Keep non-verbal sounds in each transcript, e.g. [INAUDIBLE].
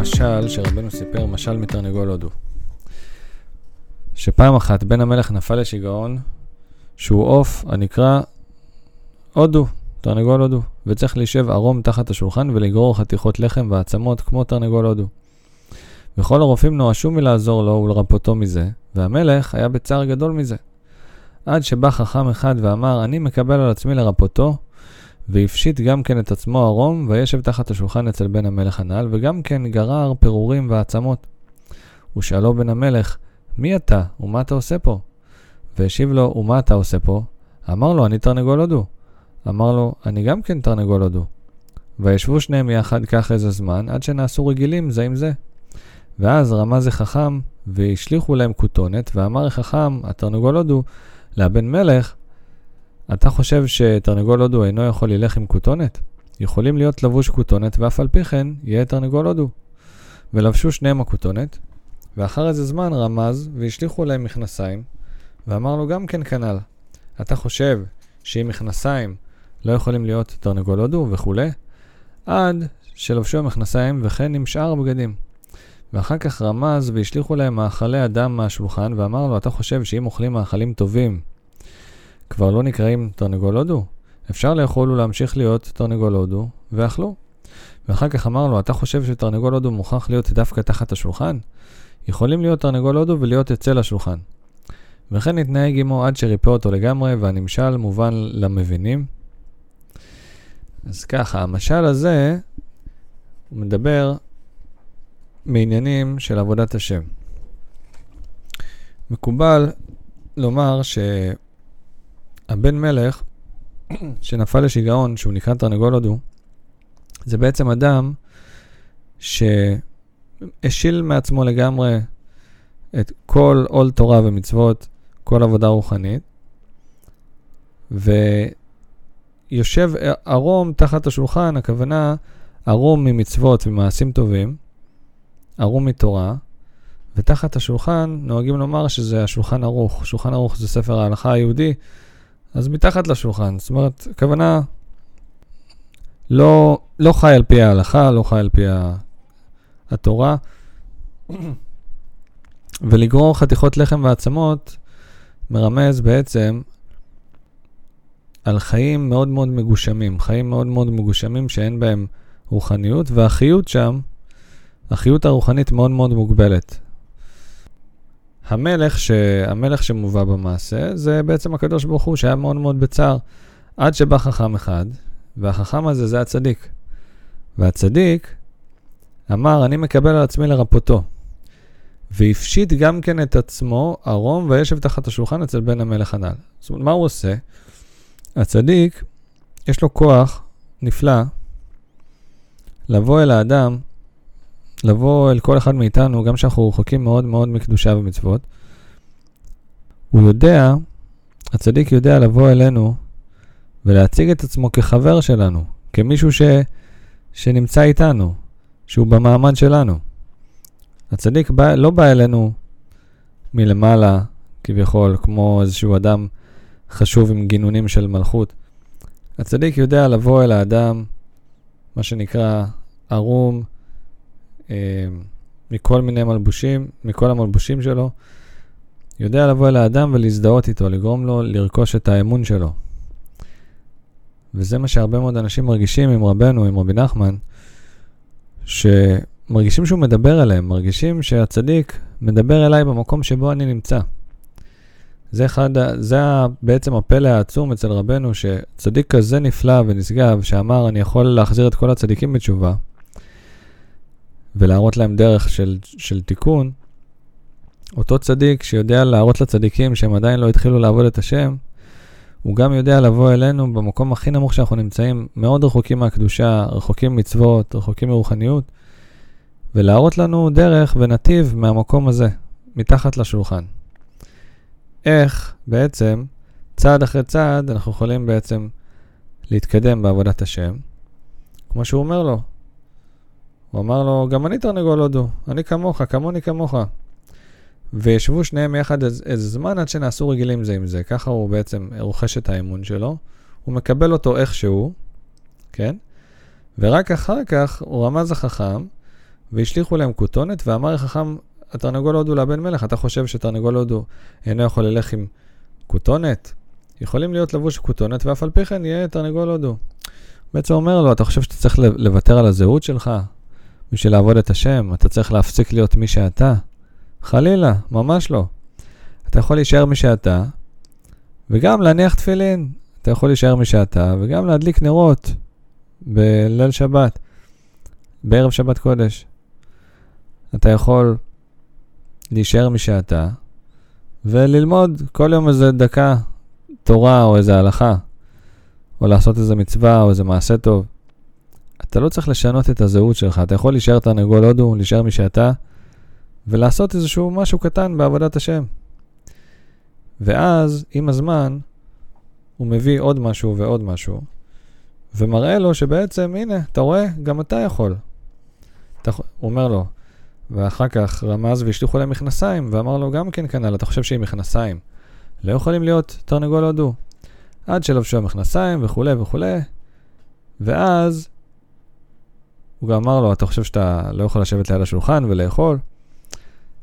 משל שרבנו סיפר, משל מתרנגול הודו. שפעם אחת בן המלך נפל לשיגעון שהוא עוף הנקרא הודו, תרנגול הודו, וצריך להישב ערום תחת השולחן ולגרור חתיכות לחם ועצמות כמו תרנגול הודו. וכל הרופאים נואשו מלעזור לו ולרפאותו מזה, והמלך היה בצער גדול מזה. עד שבא חכם אחד ואמר, אני מקבל על עצמי לרפאותו, והפשיט גם כן את עצמו ערום, וישב תחת השולחן אצל בן המלך הנ"ל, וגם כן גרר פירורים ועצמות. ושאלו בן המלך, מי אתה, ומה אתה עושה פה? והשיב לו, ומה אתה עושה פה? אמר לו, אני תרנגול הודו. אמר לו, אני גם כן תרנגול הודו. וישבו שניהם יחד כך איזה זמן, עד שנעשו רגילים זה עם זה. ואז רמז החכם, והשליכו להם כותונת, ואמר החכם, התרנגול הודו, לבן מלך, אתה חושב שתרנגול הודו אינו יכול ללך עם כותונת? יכולים להיות לבוש כותונת, ואף על פי כן יהיה תרנגול הודו. ולבשו שניהם הכותונת, ואחר איזה זמן רמז, והשליכו להם מכנסיים, ואמר לו גם כן כנ"ל. אתה חושב שעם מכנסיים לא יכולים להיות תרנגול הודו וכולי? עד שלבשו המכנסיים וכן עם שאר הבגדים. ואחר כך רמז והשליכו להם מאכלי אדם מהשולחן, ואמר לו, אתה חושב שאם אוכלים מאכלים טובים, כבר לא נקראים תרנגול הודו? אפשר לאכול ולהמשיך להיות תרנגול הודו, ואכלו. ואחר כך אמר לו, אתה חושב שתרנגול הודו מוכרח להיות דווקא תחת השולחן? יכולים להיות תרנגול הודו ולהיות אצל השולחן. וכן התנהג עמו עד שריפא אותו לגמרי, והנמשל מובן למבינים. אז ככה, המשל הזה, מדבר מעניינים של עבודת השם. מקובל לומר שהבן מלך שנפל לשיגעון, שהוא נקרא תרנגול הודו, זה בעצם אדם שהשיל מעצמו לגמרי את כל עול תורה ומצוות, כל עבודה רוחנית, ויושב ערום תחת השולחן, הכוונה ערום ממצוות ומעשים טובים, ערום מתורה, ותחת השולחן נוהגים לומר שזה השולחן ערוך. שולחן ערוך זה ספר ההלכה היהודי, אז מתחת לשולחן. זאת אומרת, הכוונה לא, לא חי על פי ההלכה, לא חי על פי התורה. [CLEARS THROAT] ולגרור חתיכות לחם ועצמות מרמז בעצם על חיים מאוד מאוד מגושמים, חיים מאוד מאוד מגושמים שאין בהם רוחניות, והחיות שם החיות הרוחנית מאוד מאוד מוגבלת. המלך, ש... המלך שמובא במעשה זה בעצם הקדוש ברוך הוא שהיה מאוד מאוד בצער עד שבא חכם אחד, והחכם הזה זה הצדיק. והצדיק אמר, אני מקבל על עצמי לרפותו. והפשיט גם כן את עצמו ערום וישב תחת השולחן אצל בן המלך הנ"ל. זאת אומרת, מה הוא עושה? הצדיק, יש לו כוח נפלא לבוא אל האדם לבוא אל כל אחד מאיתנו, גם כשאנחנו רחוקים מאוד מאוד מקדושה ומצוות, הוא יודע, הצדיק יודע לבוא אלינו ולהציג את עצמו כחבר שלנו, כמישהו ש, שנמצא איתנו, שהוא במעמד שלנו. הצדיק בא, לא בא אלינו מלמעלה, כביכול, כמו איזשהו אדם חשוב עם גינונים של מלכות. הצדיק יודע לבוא אל האדם, מה שנקרא ערום, מכל מיני מלבושים, מכל המלבושים שלו, יודע לבוא אל האדם ולהזדהות איתו, לגרום לו לרכוש את האמון שלו. וזה מה שהרבה מאוד אנשים מרגישים עם רבנו, עם רבי נחמן, שמרגישים שהוא מדבר אליהם, מרגישים שהצדיק מדבר אליי במקום שבו אני נמצא. זה, אחד, זה בעצם הפלא העצום אצל רבנו, שצדיק כזה נפלא ונשגב, שאמר, אני יכול להחזיר את כל הצדיקים בתשובה, ולהראות להם דרך של, של תיקון, אותו צדיק שיודע להראות לצדיקים שהם עדיין לא התחילו לעבוד את השם, הוא גם יודע לבוא אלינו במקום הכי נמוך שאנחנו נמצאים, מאוד רחוקים מהקדושה, רחוקים מצוות, רחוקים מרוחניות, ולהראות לנו דרך ונתיב מהמקום הזה, מתחת לשולחן. איך בעצם, צעד אחרי צעד, אנחנו יכולים בעצם להתקדם בעבודת השם, כמו שהוא אומר לו, הוא אמר לו, גם אני תרנגול הודו, אני כמוך, כמוני כמוך. וישבו שניהם יחד איזה, זמן עד שנעשו רגילים זה עם זה. ככה הוא בעצם רוכש את האמון שלו, הוא מקבל אותו איכשהו, כן? ורק אחר כך הוא רמז החכם, והשליכו להם כותונת, ואמר החכם, התרנגול הודו לבן מלך, אתה חושב שתרנגול הודו אינו יכול ללך עם כותונת? יכולים להיות לבוש כותונת, ואף על פי כן יהיה תרנגול הודו. בעצם אומר לו, אתה חושב שאתה צריך לוותר על הזהות שלך בשביל לעבוד את השם? אתה צריך להפסיק להיות מי שאתה? חלילה, ממש לא. אתה יכול להישאר מי שאתה, וגם להניח תפילין. אתה יכול להישאר מי שאתה, וגם להדליק נרות בליל שבת, בערב שבת קודש. אתה יכול להישאר מי שאתה, וללמוד כל יום איזה דקה תורה או איזה הלכה, או לעשות איזה מצווה או איזה מעשה טוב. אתה לא צריך לשנות את הזהות שלך, אתה יכול להישאר תרנגול הודו, להישאר מי שאתה, ולעשות איזשהו משהו קטן בעבודת השם. ואז, עם הזמן, הוא מביא עוד משהו ועוד משהו, ומראה לו שבעצם, הנה, אתה רואה, גם אתה יכול. אתה, הוא אומר לו, ואחר כך רמז והשליכו להם מכנסיים, ואמר לו גם כן כנ"ל, אתה חושב שעם מכנסיים לא יכולים להיות תרנגול הודו? עד שלבשו המכנסיים וכולי וכולי, ואז הוא גם אמר לו, אתה חושב שאתה לא יכול לשבת ליד השולחן ולאכול?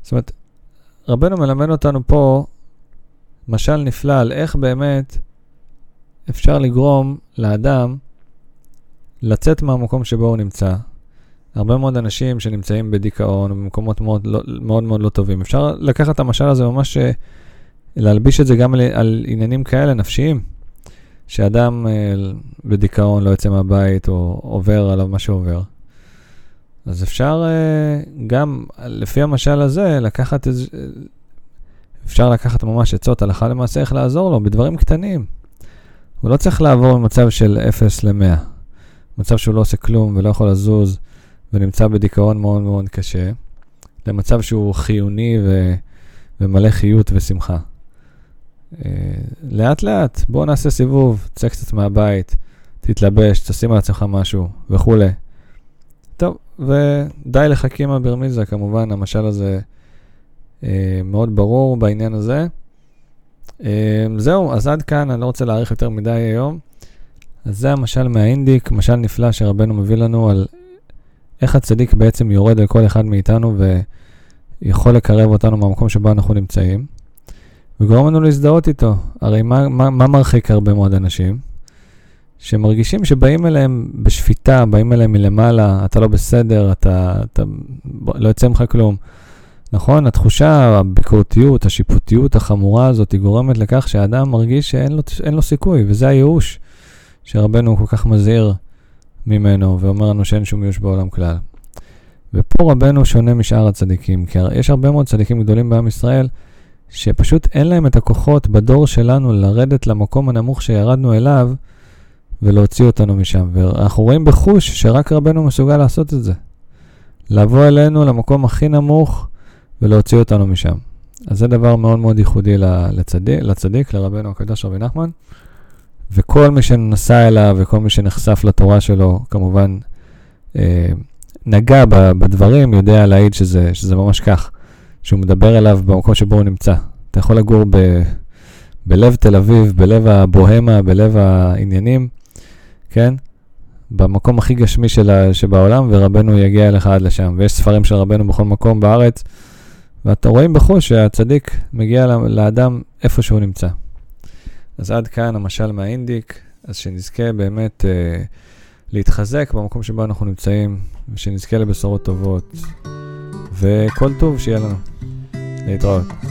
זאת אומרת, רבנו מלמד אותנו פה משל נפלא על איך באמת אפשר לגרום לאדם לצאת מהמקום שבו הוא נמצא. הרבה מאוד אנשים שנמצאים בדיכאון ובמקומות מאוד, לא, מאוד מאוד לא טובים. אפשר לקחת את המשל הזה ממש, אה, להלביש את זה גם על, על עניינים כאלה נפשיים. שאדם אה, בדיכאון לא יוצא מהבית או עובר עליו מה שעובר. אז אפשר אה, גם לפי המשל הזה לקחת איזה... אפשר לקחת ממש עצות הלכה למעשה איך לעזור לו בדברים קטנים. הוא לא צריך לעבור ממצב של 0 ל-100, מצב שהוא לא עושה כלום ולא יכול לזוז ונמצא בדיכאון מאוד מאוד קשה, למצב שהוא חיוני ו... ומלא חיות ושמחה. אה, לאט לאט, בוא נעשה סיבוב, צא קצת מהבית, תתלבש, תשים על עצמך משהו וכולי. ודי לחכימה ברמיזה, כמובן, המשל הזה אה, מאוד ברור בעניין הזה. אה, זהו, אז עד כאן, אני לא רוצה להאריך יותר מדי היום. אז זה המשל מהאינדיק, משל נפלא שרבנו מביא לנו על איך הצדיק בעצם יורד על כל אחד מאיתנו ויכול לקרב אותנו מהמקום שבו אנחנו נמצאים, וגורם לנו להזדהות איתו. הרי מה, מה, מה מרחיק הרבה מאוד אנשים? שמרגישים שבאים אליהם בשפיטה, באים אליהם מלמעלה, אתה לא בסדר, אתה, אתה לא יוצא ממך כלום. נכון? התחושה, הביקורתיות, השיפוטיות החמורה הזאת, היא גורמת לכך שהאדם מרגיש שאין לו, לו סיכוי, וזה הייאוש שרבנו כל כך מזהיר ממנו, ואומר לנו שאין שום ייאוש בעולם כלל. ופה רבנו שונה משאר הצדיקים, כי יש הרבה מאוד צדיקים גדולים בעם ישראל, שפשוט אין להם את הכוחות בדור שלנו לרדת למקום הנמוך שירדנו אליו, ולהוציא אותנו משם. ואנחנו רואים בחוש שרק רבנו מסוגל לעשות את זה. לבוא אלינו למקום הכי נמוך ולהוציא אותנו משם. אז זה דבר מאוד מאוד ייחודי לצדיק, לצדיק לרבנו הקדוש רבי נחמן. וכל מי שנסע אליו וכל מי שנחשף לתורה שלו, כמובן, אה, נגע בדברים, יודע להעיד שזה, שזה ממש כך, שהוא מדבר אליו במקום שבו הוא נמצא. אתה יכול לגור ב, בלב תל אביב, בלב הבוהמה, בלב העניינים, כן? במקום הכי גשמי של, שבעולם, ורבנו יגיע אליך עד לשם. ויש ספרים של רבנו בכל מקום בארץ, ואתה רואים בחוש שהצדיק מגיע לאדם איפה שהוא נמצא. אז עד כאן המשל מהאינדיק, אז שנזכה באמת אה, להתחזק במקום שבו אנחנו נמצאים, ושנזכה לבשורות טובות, וכל טוב שיהיה לנו. להתראות.